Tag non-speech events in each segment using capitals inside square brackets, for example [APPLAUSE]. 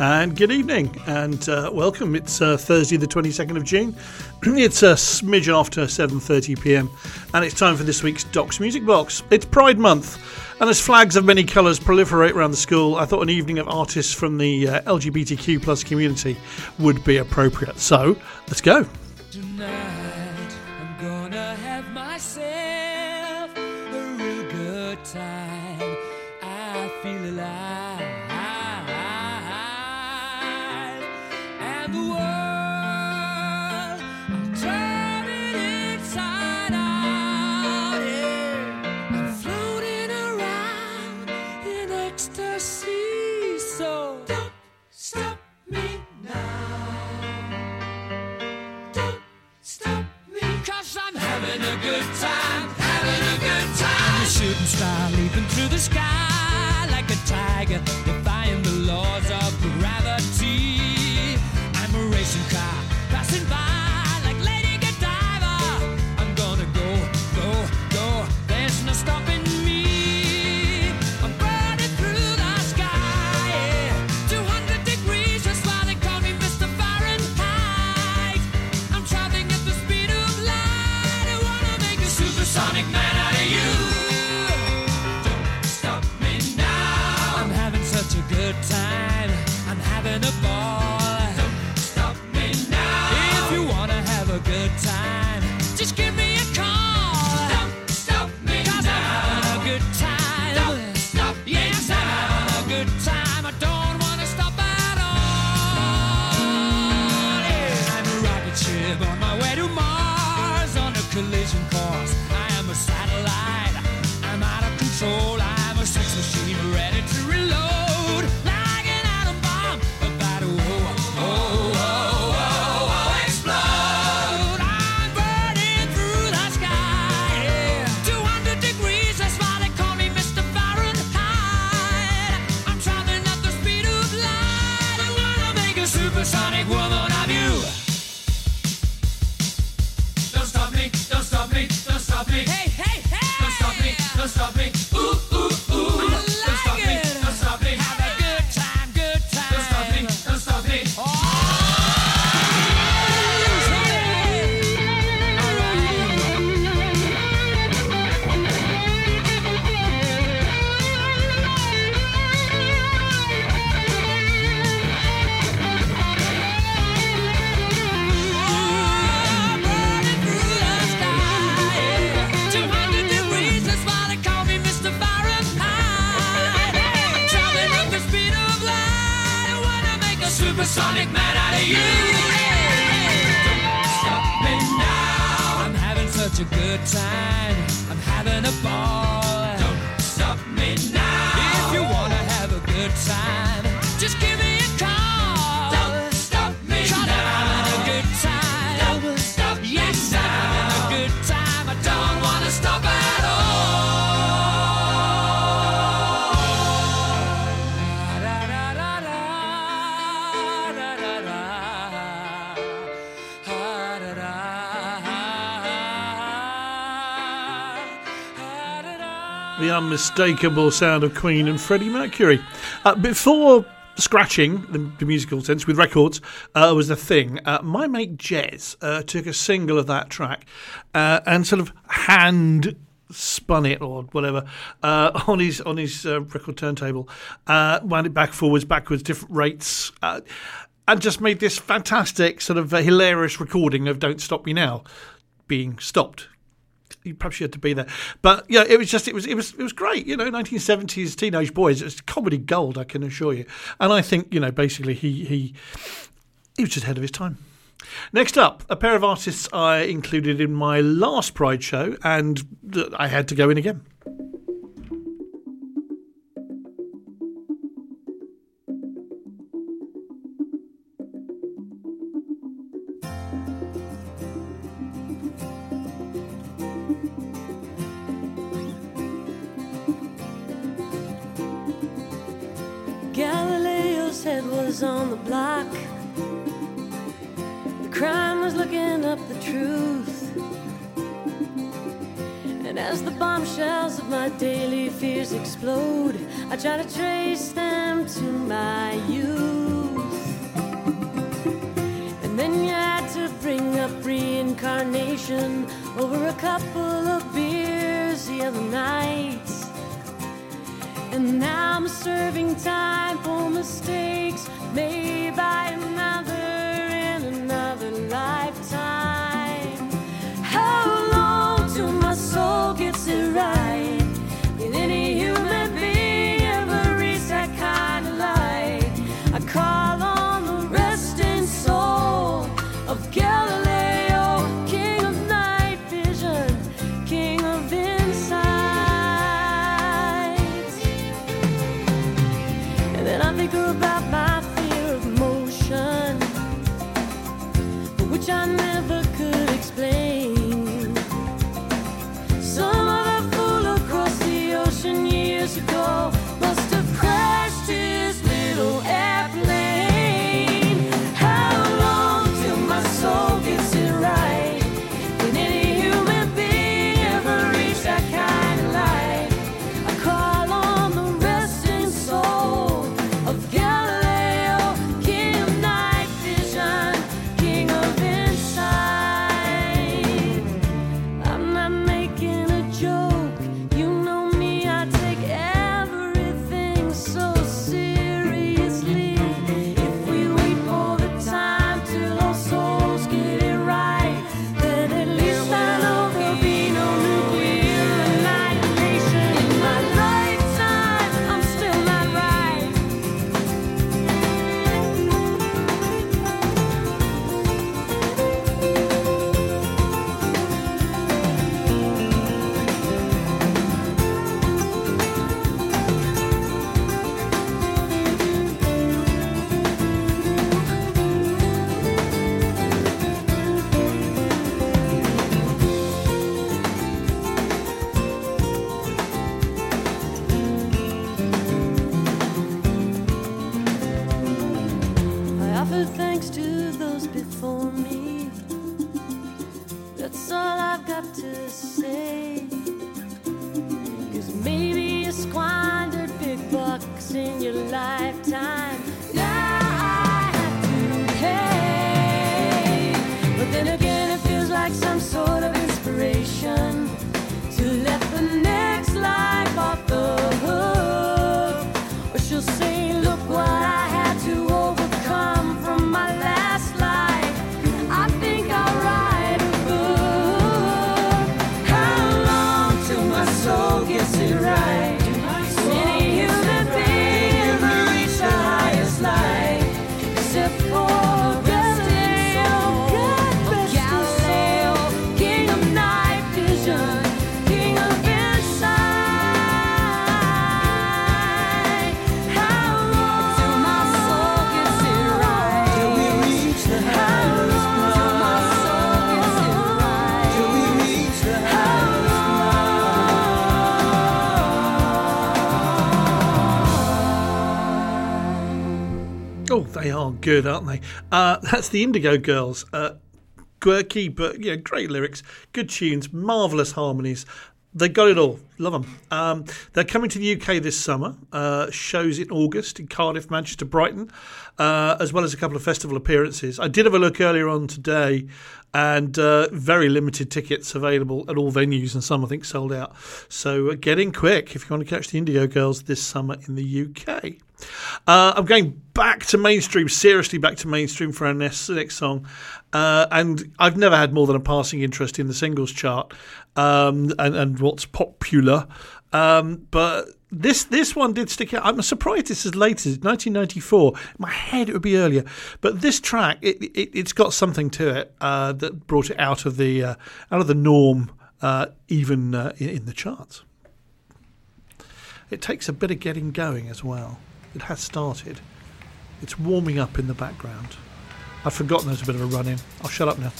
and good evening and uh, welcome. It's uh, Thursday, the 22nd of June. [CLEARS THROAT] it's a smidge after 7:30 p.m. and it's time for this week's Doc's Music Box. It's Pride Month, and as flags of many colours proliferate around the school, I thought an evening of artists from the uh, LGBTQ plus community would be appropriate. So let's go. Tonight, star leaping through the sky unmistakable sound of Queen and Freddie Mercury. Uh, before scratching, the, the musical sense, with records, uh, was a thing. Uh, my mate Jez uh, took a single of that track uh, and sort of hand spun it or whatever uh, [LAUGHS] on his on his uh, record turntable, wound it back forwards, backwards, different rates. And just made this fantastic, sort of hilarious recording of "Don't Stop Me Now" being stopped perhaps you had to be there. But yeah, it was just it was it was it was great. You know, 1970s teenage boys. It's comedy gold, I can assure you. And I think you know basically he he he was just ahead of his time. Next up, a pair of artists I included in my last Pride show, and I had to go in again. Good, aren't they? Uh, that's the Indigo Girls. Uh, quirky, but yeah, great lyrics, good tunes, marvelous harmonies. They got it all. Love them. Um, they're coming to the UK this summer. Uh, shows in August in Cardiff, Manchester, Brighton, uh, as well as a couple of festival appearances. I did have a look earlier on today, and uh, very limited tickets available at all venues, and some I think sold out. So uh, get in quick if you want to catch the Indigo Girls this summer in the UK. Uh, I'm going back to mainstream, seriously back to mainstream for our next, next song. Uh, and I've never had more than a passing interest in the singles chart um, and, and what's popular. Um, but this this one did stick out. I'm surprised it's as late as 1994. In my head, it would be earlier. But this track, it, it, it's got something to it uh, that brought it out of the uh, out of the norm, uh, even uh, in, in the charts. It takes a bit of getting going as well. It has started. It's warming up in the background. I've forgotten there's a bit of a run in. I'll shut up now.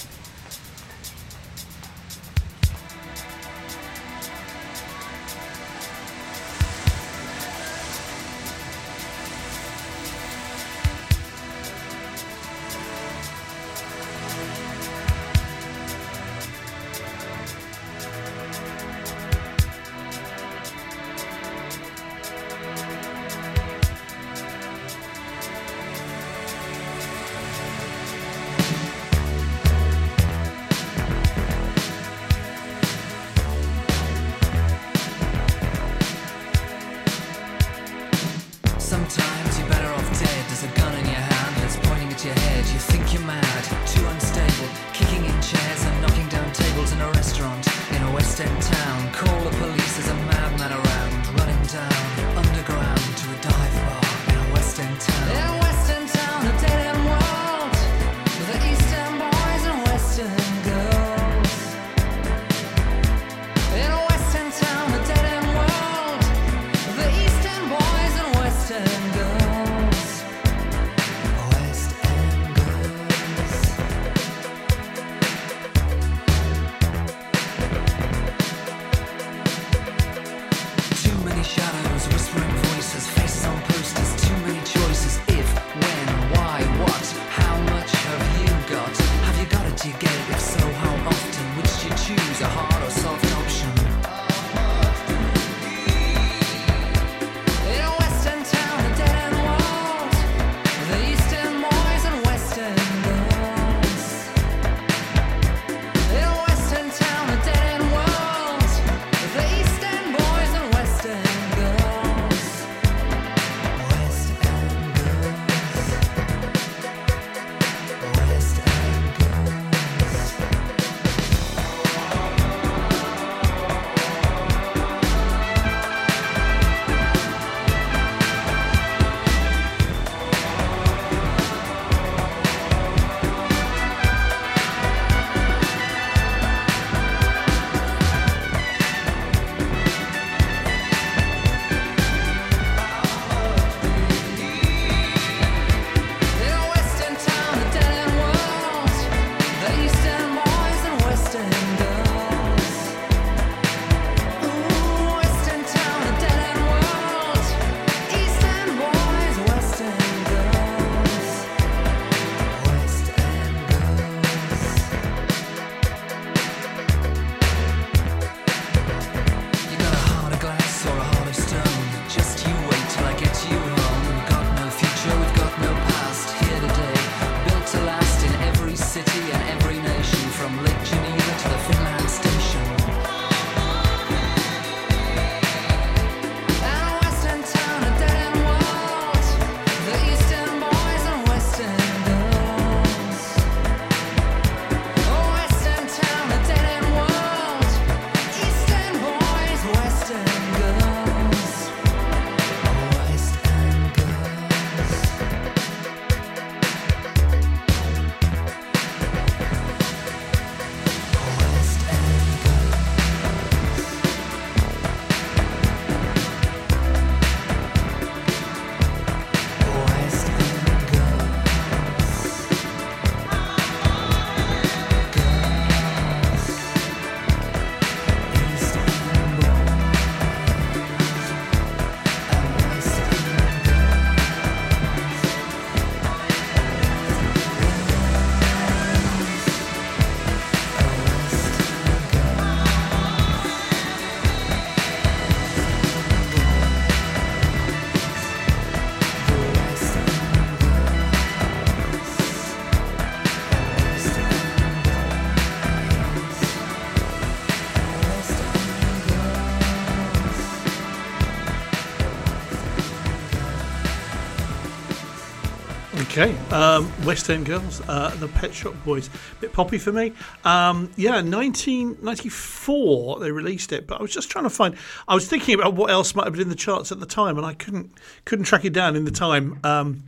Um, West End Girls, uh, the Pet Shop Boys, bit poppy for me. Um, yeah, 1994 they released it, but I was just trying to find. I was thinking about what else might have been in the charts at the time, and I couldn't couldn't track it down in the time. Um,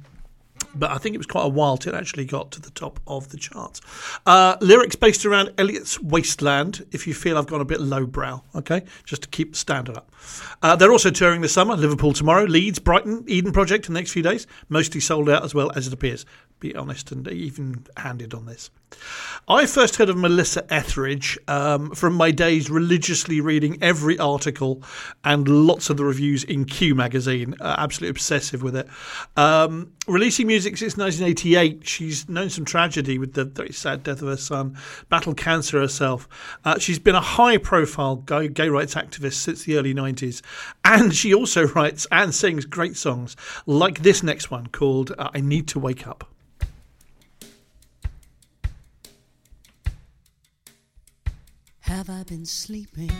but I think it was quite a while till it actually got to the top of the charts. Uh, lyrics based around Eliot's Wasteland, if you feel I've gone a bit lowbrow, okay, just to keep the standard up. Uh, they're also touring this summer, Liverpool tomorrow, Leeds, Brighton, Eden Project in the next few days, mostly sold out as well as it appears. Be honest and even handed on this. I first heard of Melissa Etheridge um, from my days religiously reading every article and lots of the reviews in Q magazine. Uh, absolutely obsessive with it. Um, releasing music since 1988, she's known some tragedy with the very sad death of her son, battled cancer herself. Uh, she's been a high profile gay, gay rights activist since the early 90s, and she also [LAUGHS] writes and sings great songs like this next one called uh, I Need to Wake Up. Have I been sleeping?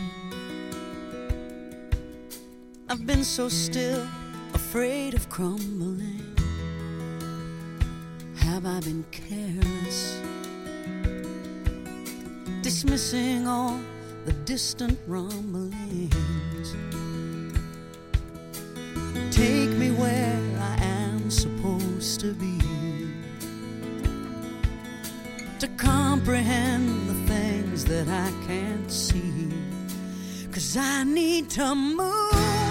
I've been so still, afraid of crumbling. Have I been careless? Dismissing all the distant rumblings. Take me where I am supposed to be to comprehend the things that I can't see. Cause I need to move.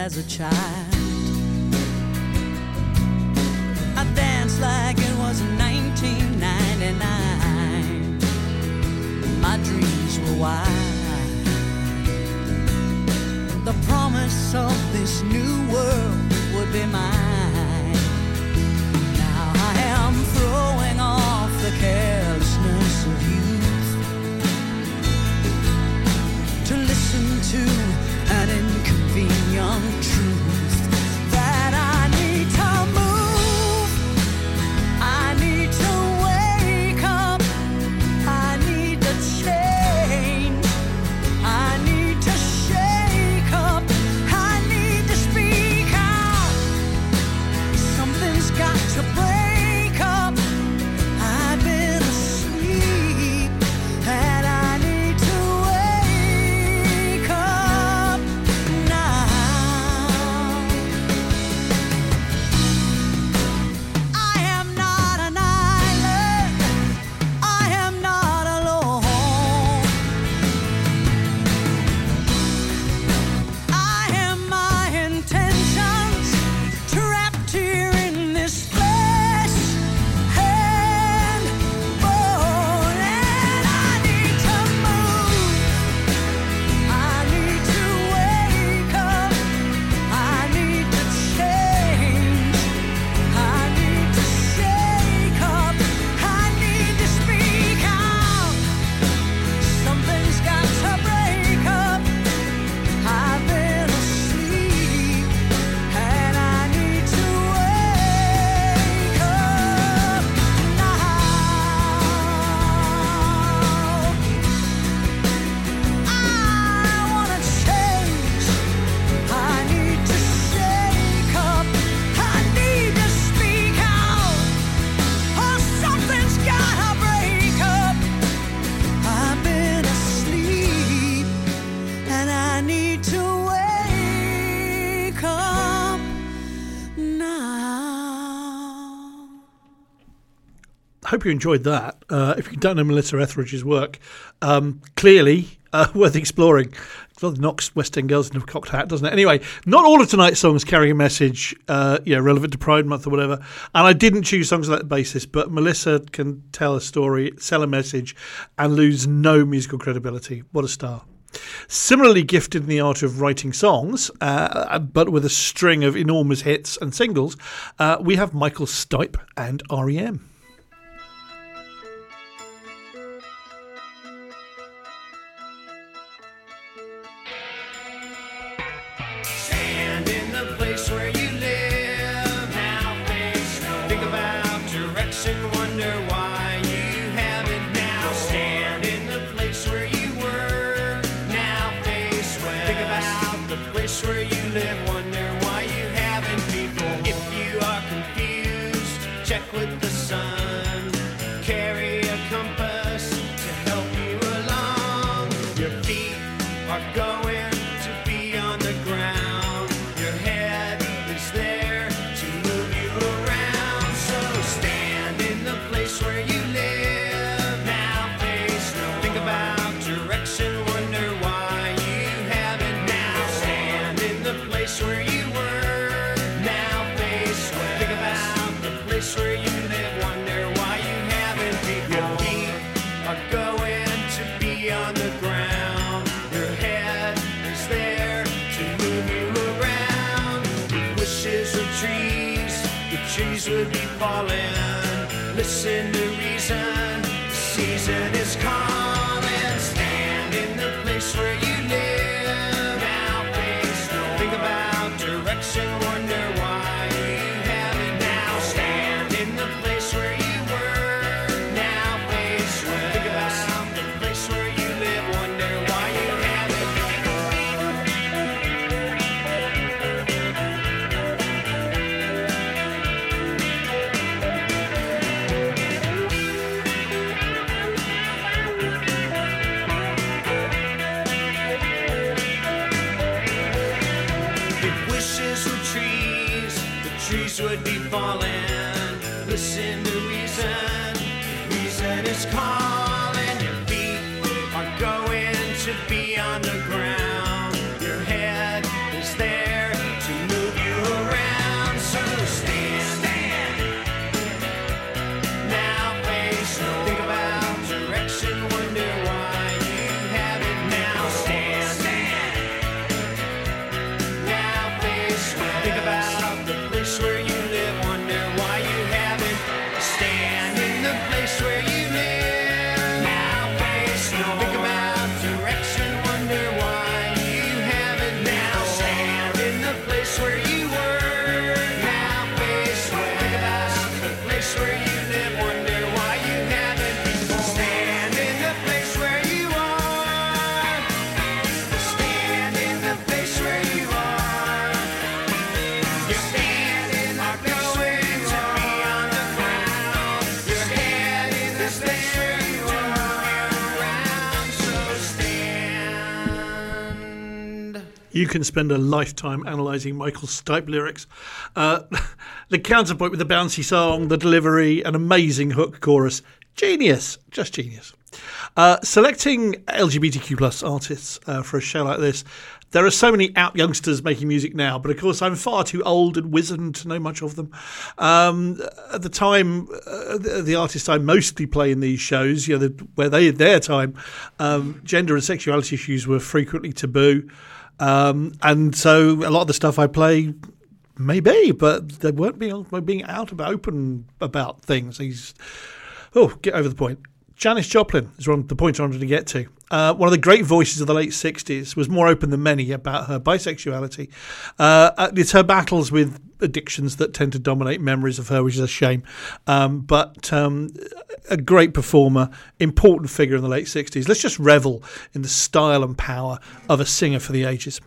As a child, hope you enjoyed that. Uh, if you don't know Melissa Etheridge's work, um, clearly uh, [LAUGHS] worth exploring. Well, knocks West End girls in a cocked hat, doesn't it? Anyway, not all of tonight's songs carry a message, uh, relevant to Pride Month or whatever. And I didn't choose songs on that basis, but Melissa can tell a story, sell a message, and lose no musical credibility. What a star! Similarly gifted in the art of writing songs, uh, but with a string of enormous hits and singles, uh, we have Michael Stipe and REM. Russian falling. You can spend a lifetime analysing Michael Stipe lyrics. Uh, [LAUGHS] the counterpoint with the bouncy song, the delivery, an amazing hook chorus. Genius, just genius. Uh, selecting LGBTQ plus artists uh, for a show like this, there are so many out youngsters making music now, but of course I'm far too old and wizened to know much of them. Um, at the time, uh, the, the, artists I mostly play in these shows, you know, the, where they had their time, um, gender and sexuality issues were frequently taboo. Um, and so a lot of the stuff I play maybe, but they weren't being, being out about open about things. He's oh, get over the point. Janis Joplin is one the point I'm to get to. Uh, one of the great voices of the late 60s was more open than many about her bisexuality. Uh, it's her battles with addictions that tend to dominate memories of her, which is a shame. Um, but um, a great performer, important figure in the late 60s. Let's just revel in the style and power of a singer for the ages.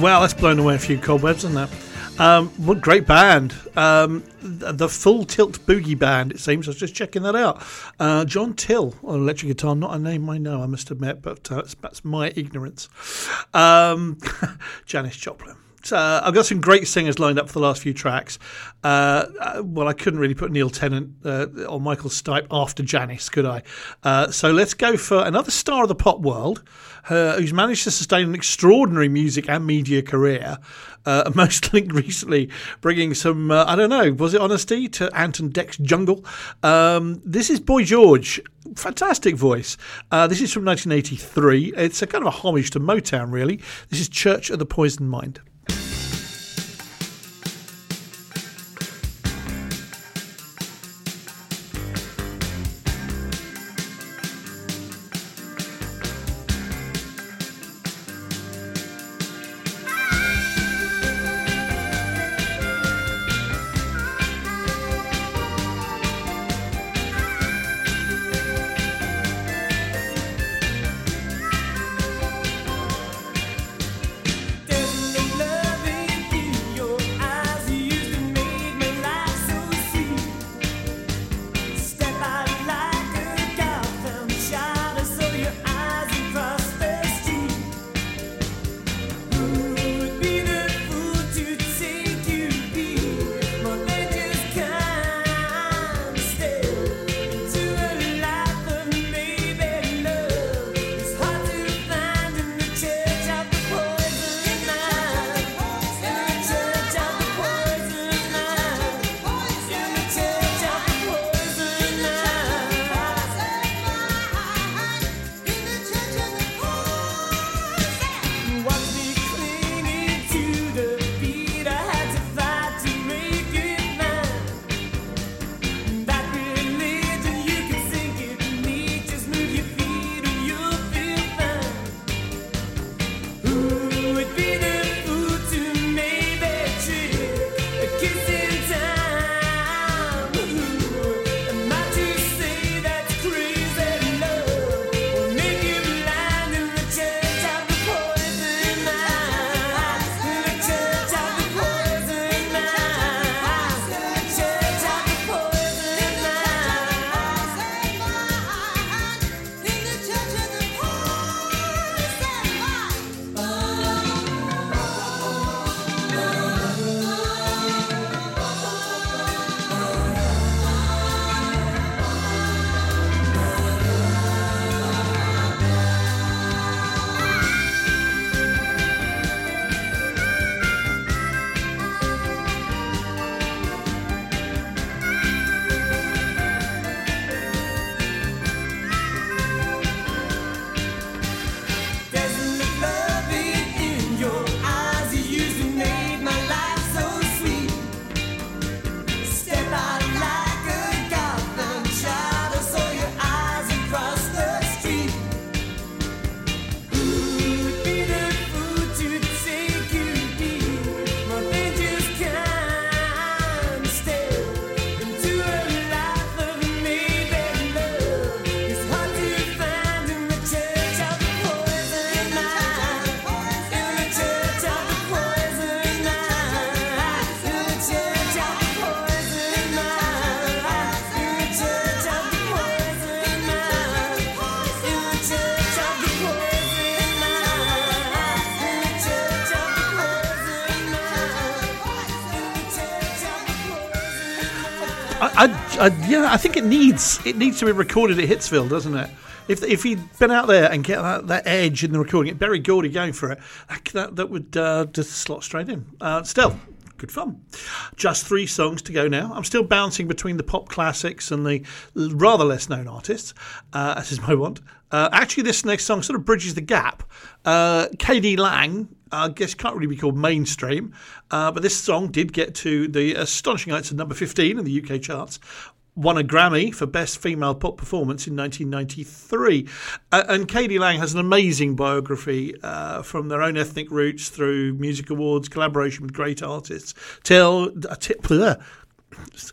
Wow, that's blown away a few cobwebs, isn't that? Um, what great band. Um, the Full Tilt Boogie Band, it seems. I was just checking that out. Uh, John Till on electric guitar, not a name I know, I must admit, but uh, that's, that's my ignorance. Um, [LAUGHS] Janis Joplin. Uh, I've got some great singers lined up for the last few tracks. Uh, uh, well, I couldn't really put Neil Tennant uh, or Michael Stipe after Janis, could I? Uh, so let's go for another star of the pop world uh, who's managed to sustain an extraordinary music and media career. [LAUGHS] Most linked recently, bringing some, I don't know, was it honesty to Ant and Dec's Jungle? Um, this is Boy George. Fantastic voice. This is from 1983. It's a kind of a homage to Motown, really. This is Church of the Poisoned Mind. Yeah, I think it needs it needs to be recorded at Hitsville, doesn't it? If if he'd been out there and get that, that edge in the recording, Berry Gordy going for it, that that, that would uh, just slot straight in. Uh, still, good fun. Just three songs to go now. I'm still bouncing between the pop classics and the rather less known artists, uh, as is my want. Uh, actually, this next song sort of bridges the gap. Uh, KD Lang, I guess, can't really be called mainstream, uh, but this song did get to the astonishing heights of number 15 in the UK charts. Won a Grammy for Best Female Pop Performance in 1993. Uh, and KD Lang has an amazing biography uh, from their own ethnic roots through music awards, collaboration with great artists, till, uh, t- bleh, uh,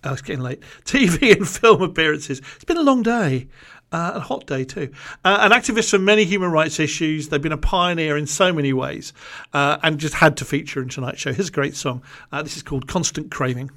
it's getting late. [LAUGHS] TV and film appearances. It's been a long day. Uh, a hot day too. Uh, an activist for many human rights issues. They've been a pioneer in so many ways, uh, and just had to feature in tonight's show. Here's a great song. Uh, this is called "Constant Craving."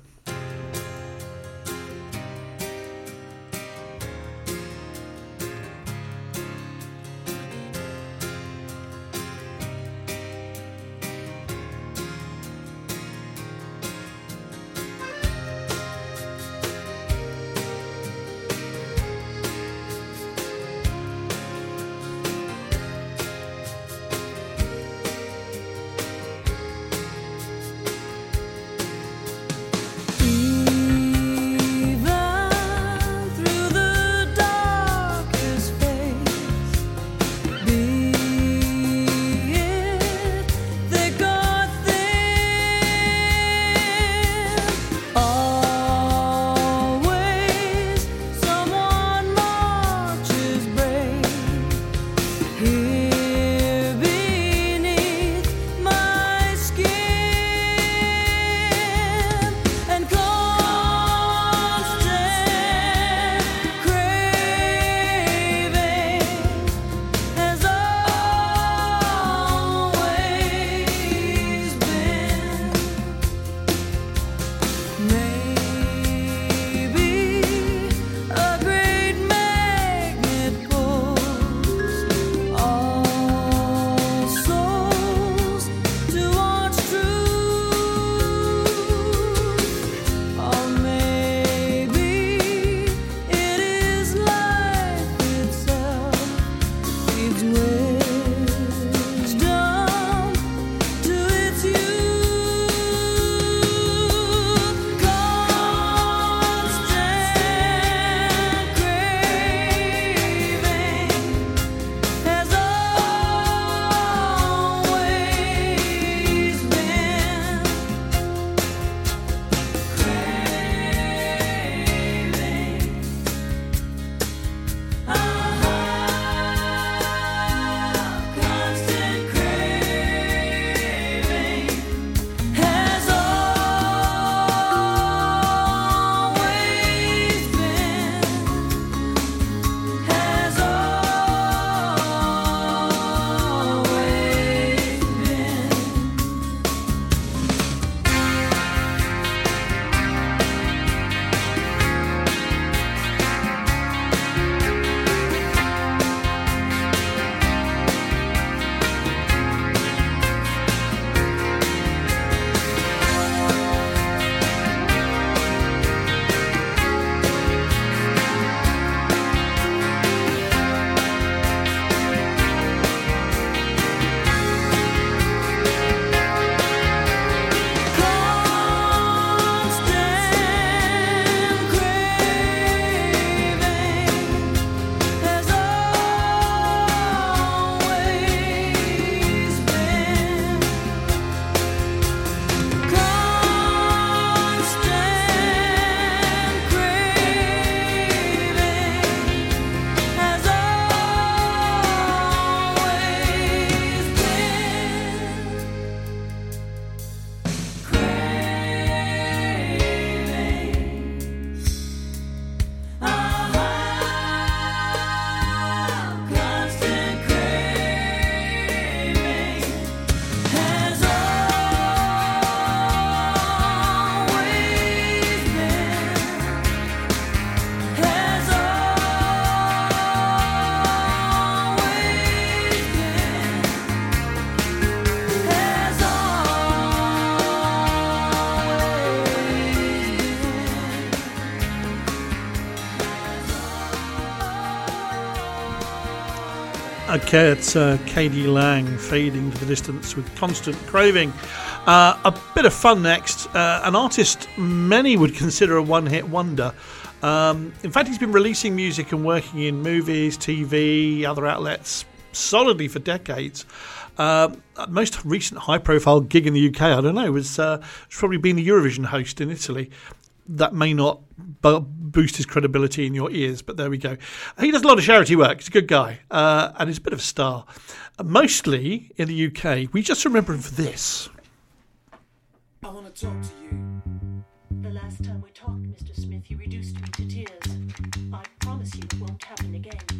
It's uh, KD Lang fading to the distance with constant craving. Uh, a bit of fun next. Uh, an artist many would consider a one hit wonder. Um, in fact, he's been releasing music and working in movies, TV, other outlets solidly for decades. Uh, most recent high profile gig in the UK, I don't know, was, uh, probably being the Eurovision host in Italy that may not bu- boost his credibility in your ears, but there we go. He does a lot of charity work. He's a good guy, uh, and he's a bit of a star. Uh, mostly in the UK, we just remember him for this. I wanna talk to you. The last time we talked, Mr. Smith, you reduced me to tears. I promise you it won't happen again.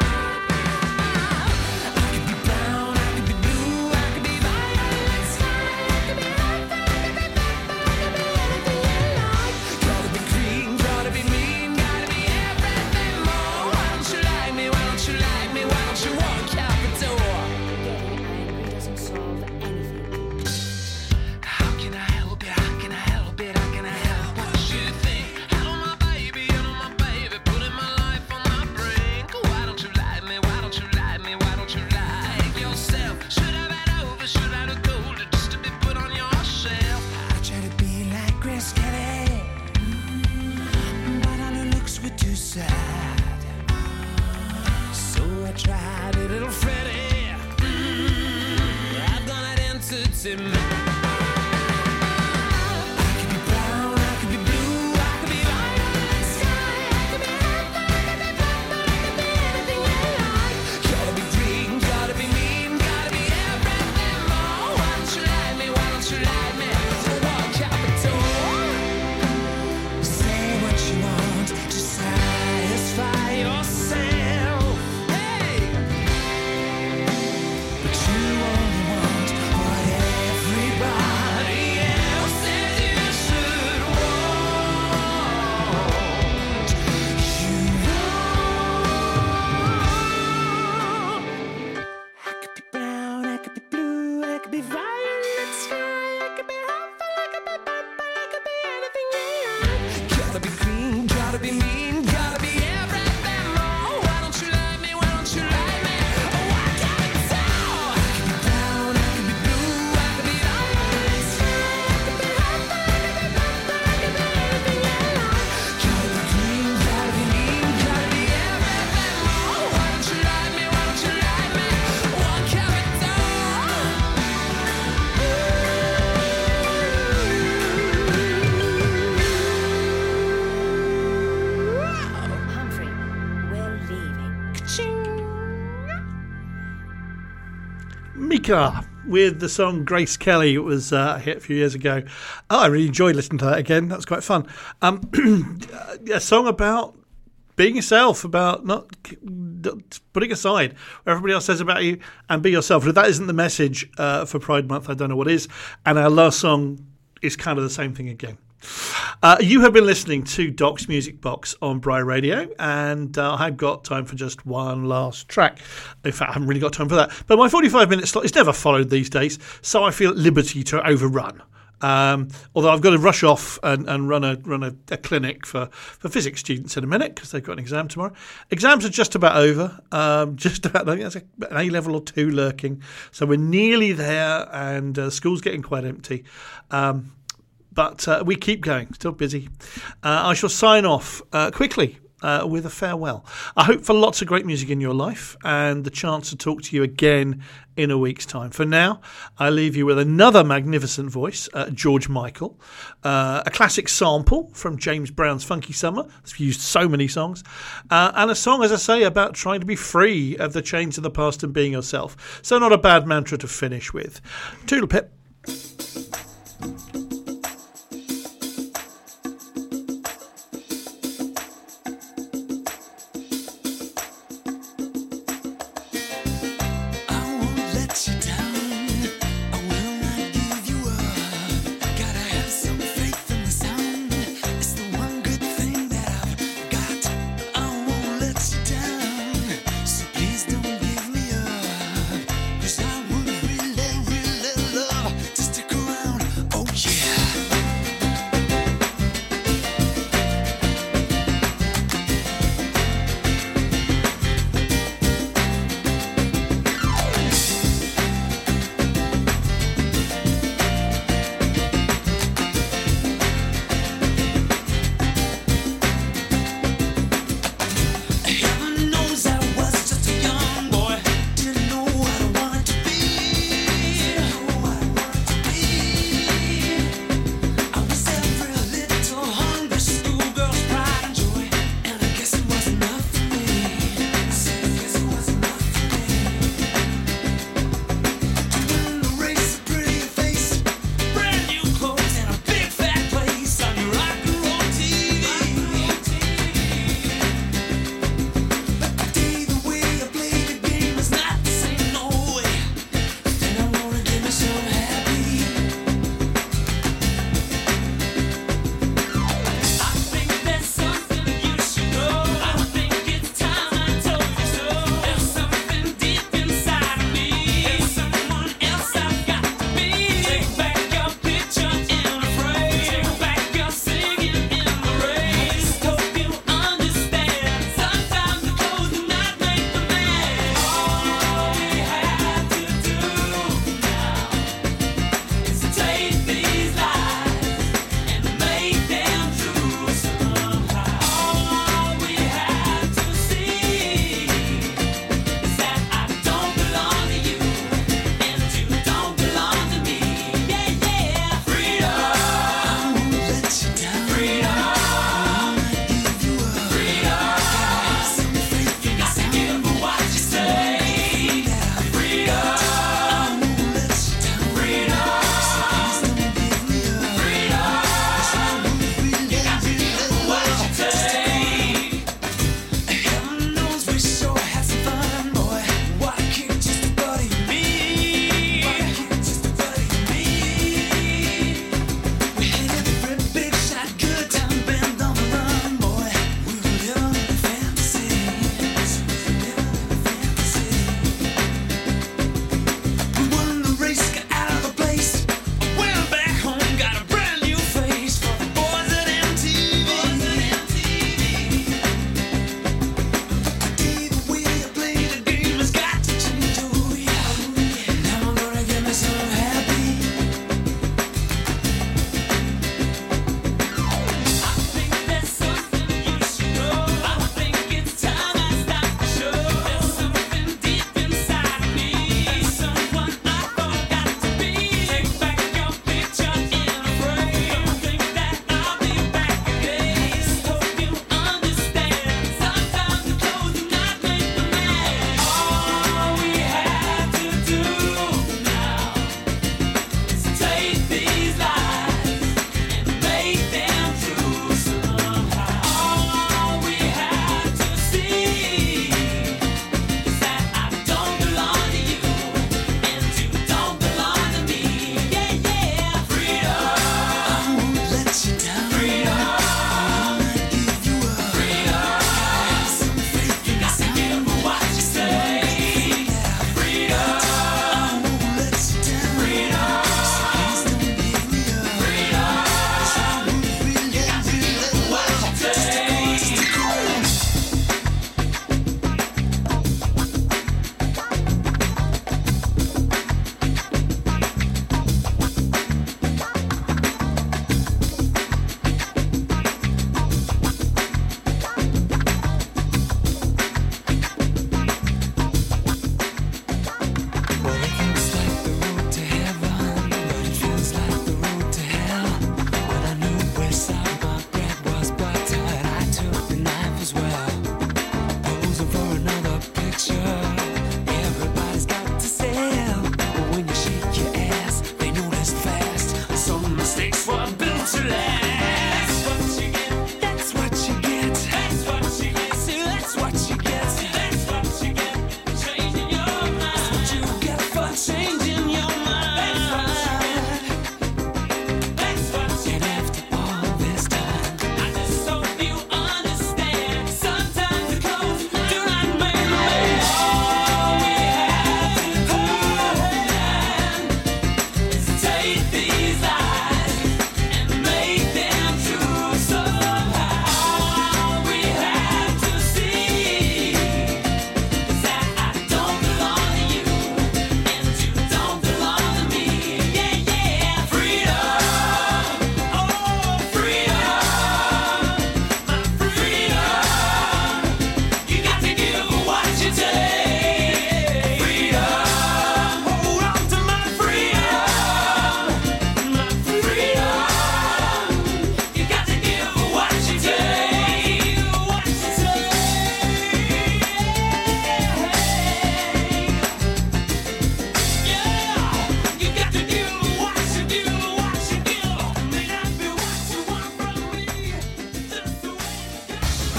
Entity mind. Mika with the song Grace Kelly. It was uh, a hit a few years ago. Oh, I really enjoyed listening to that again. That's quite fun. Um, [CLEARS THROAT] a song about being yourself, about not not putting aside what everybody else says about you and be yourself. If that isn't the message uh, for Pride Month, I don't know what is. And our last song is kind of the same thing again. Uh, you have been listening to Doc's Music Box on Bry Radio, and uh, I've got time for just one last track. In fact, I haven't really got time for that. But my 45 minute slot is never followed these days, so I feel at liberty to overrun. Um, although I've got to rush off and, and run a run a, a clinic for, for physics students in a minute because they've got an exam tomorrow. Exams are just about over. Um, [LAUGHS] just about I think there's an A level or two lurking, so we're nearly there, and uh, school's getting quite empty. Um, but uh, we keep going, still busy. Uh, I shall sign off uh, quickly uh, with a farewell. I hope for lots of great music in your life and the chance to talk to you again in a week's time. For now, I leave you with another magnificent voice, uh, George Michael, uh, a classic sample from James Brown's Funky Drummer. It's used so many songs, uh, and a song, as I say, about trying to be free of the chains of the past and being yourself. So, not a bad mantra to finish with. Toodle pip.